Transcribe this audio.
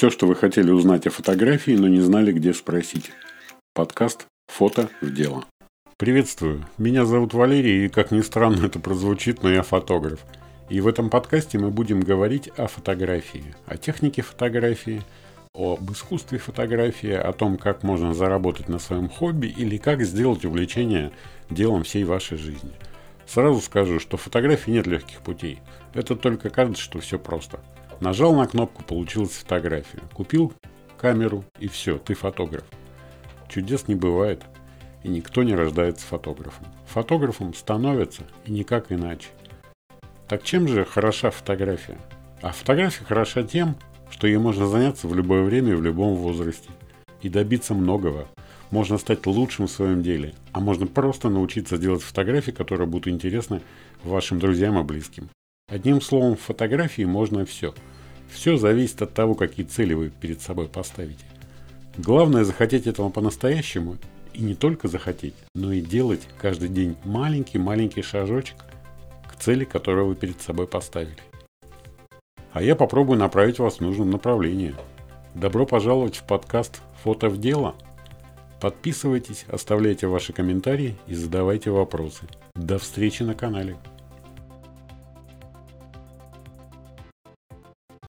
Все, что вы хотели узнать о фотографии, но не знали, где спросить. Подкаст «Фото в дело». Приветствую. Меня зовут Валерий, и, как ни странно это прозвучит, но я фотограф. И в этом подкасте мы будем говорить о фотографии, о технике фотографии, об искусстве фотографии, о том, как можно заработать на своем хобби или как сделать увлечение делом всей вашей жизни. Сразу скажу, что фотографии нет легких путей. Это только кажется, что все просто – Нажал на кнопку, получилась фотография. Купил камеру и все, ты фотограф. Чудес не бывает, и никто не рождается фотографом. Фотографом становятся, и никак иначе. Так чем же хороша фотография? А фотография хороша тем, что ей можно заняться в любое время и в любом возрасте. И добиться многого. Можно стать лучшим в своем деле, а можно просто научиться делать фотографии, которые будут интересны вашим друзьям и близким. Одним словом, в фотографии можно все. Все зависит от того, какие цели вы перед собой поставите. Главное захотеть этого по-настоящему и не только захотеть, но и делать каждый день маленький-маленький шажочек к цели, которую вы перед собой поставили. А я попробую направить вас в нужном направлении. Добро пожаловать в подкаст «Фото в дело». Подписывайтесь, оставляйте ваши комментарии и задавайте вопросы. До встречи на канале.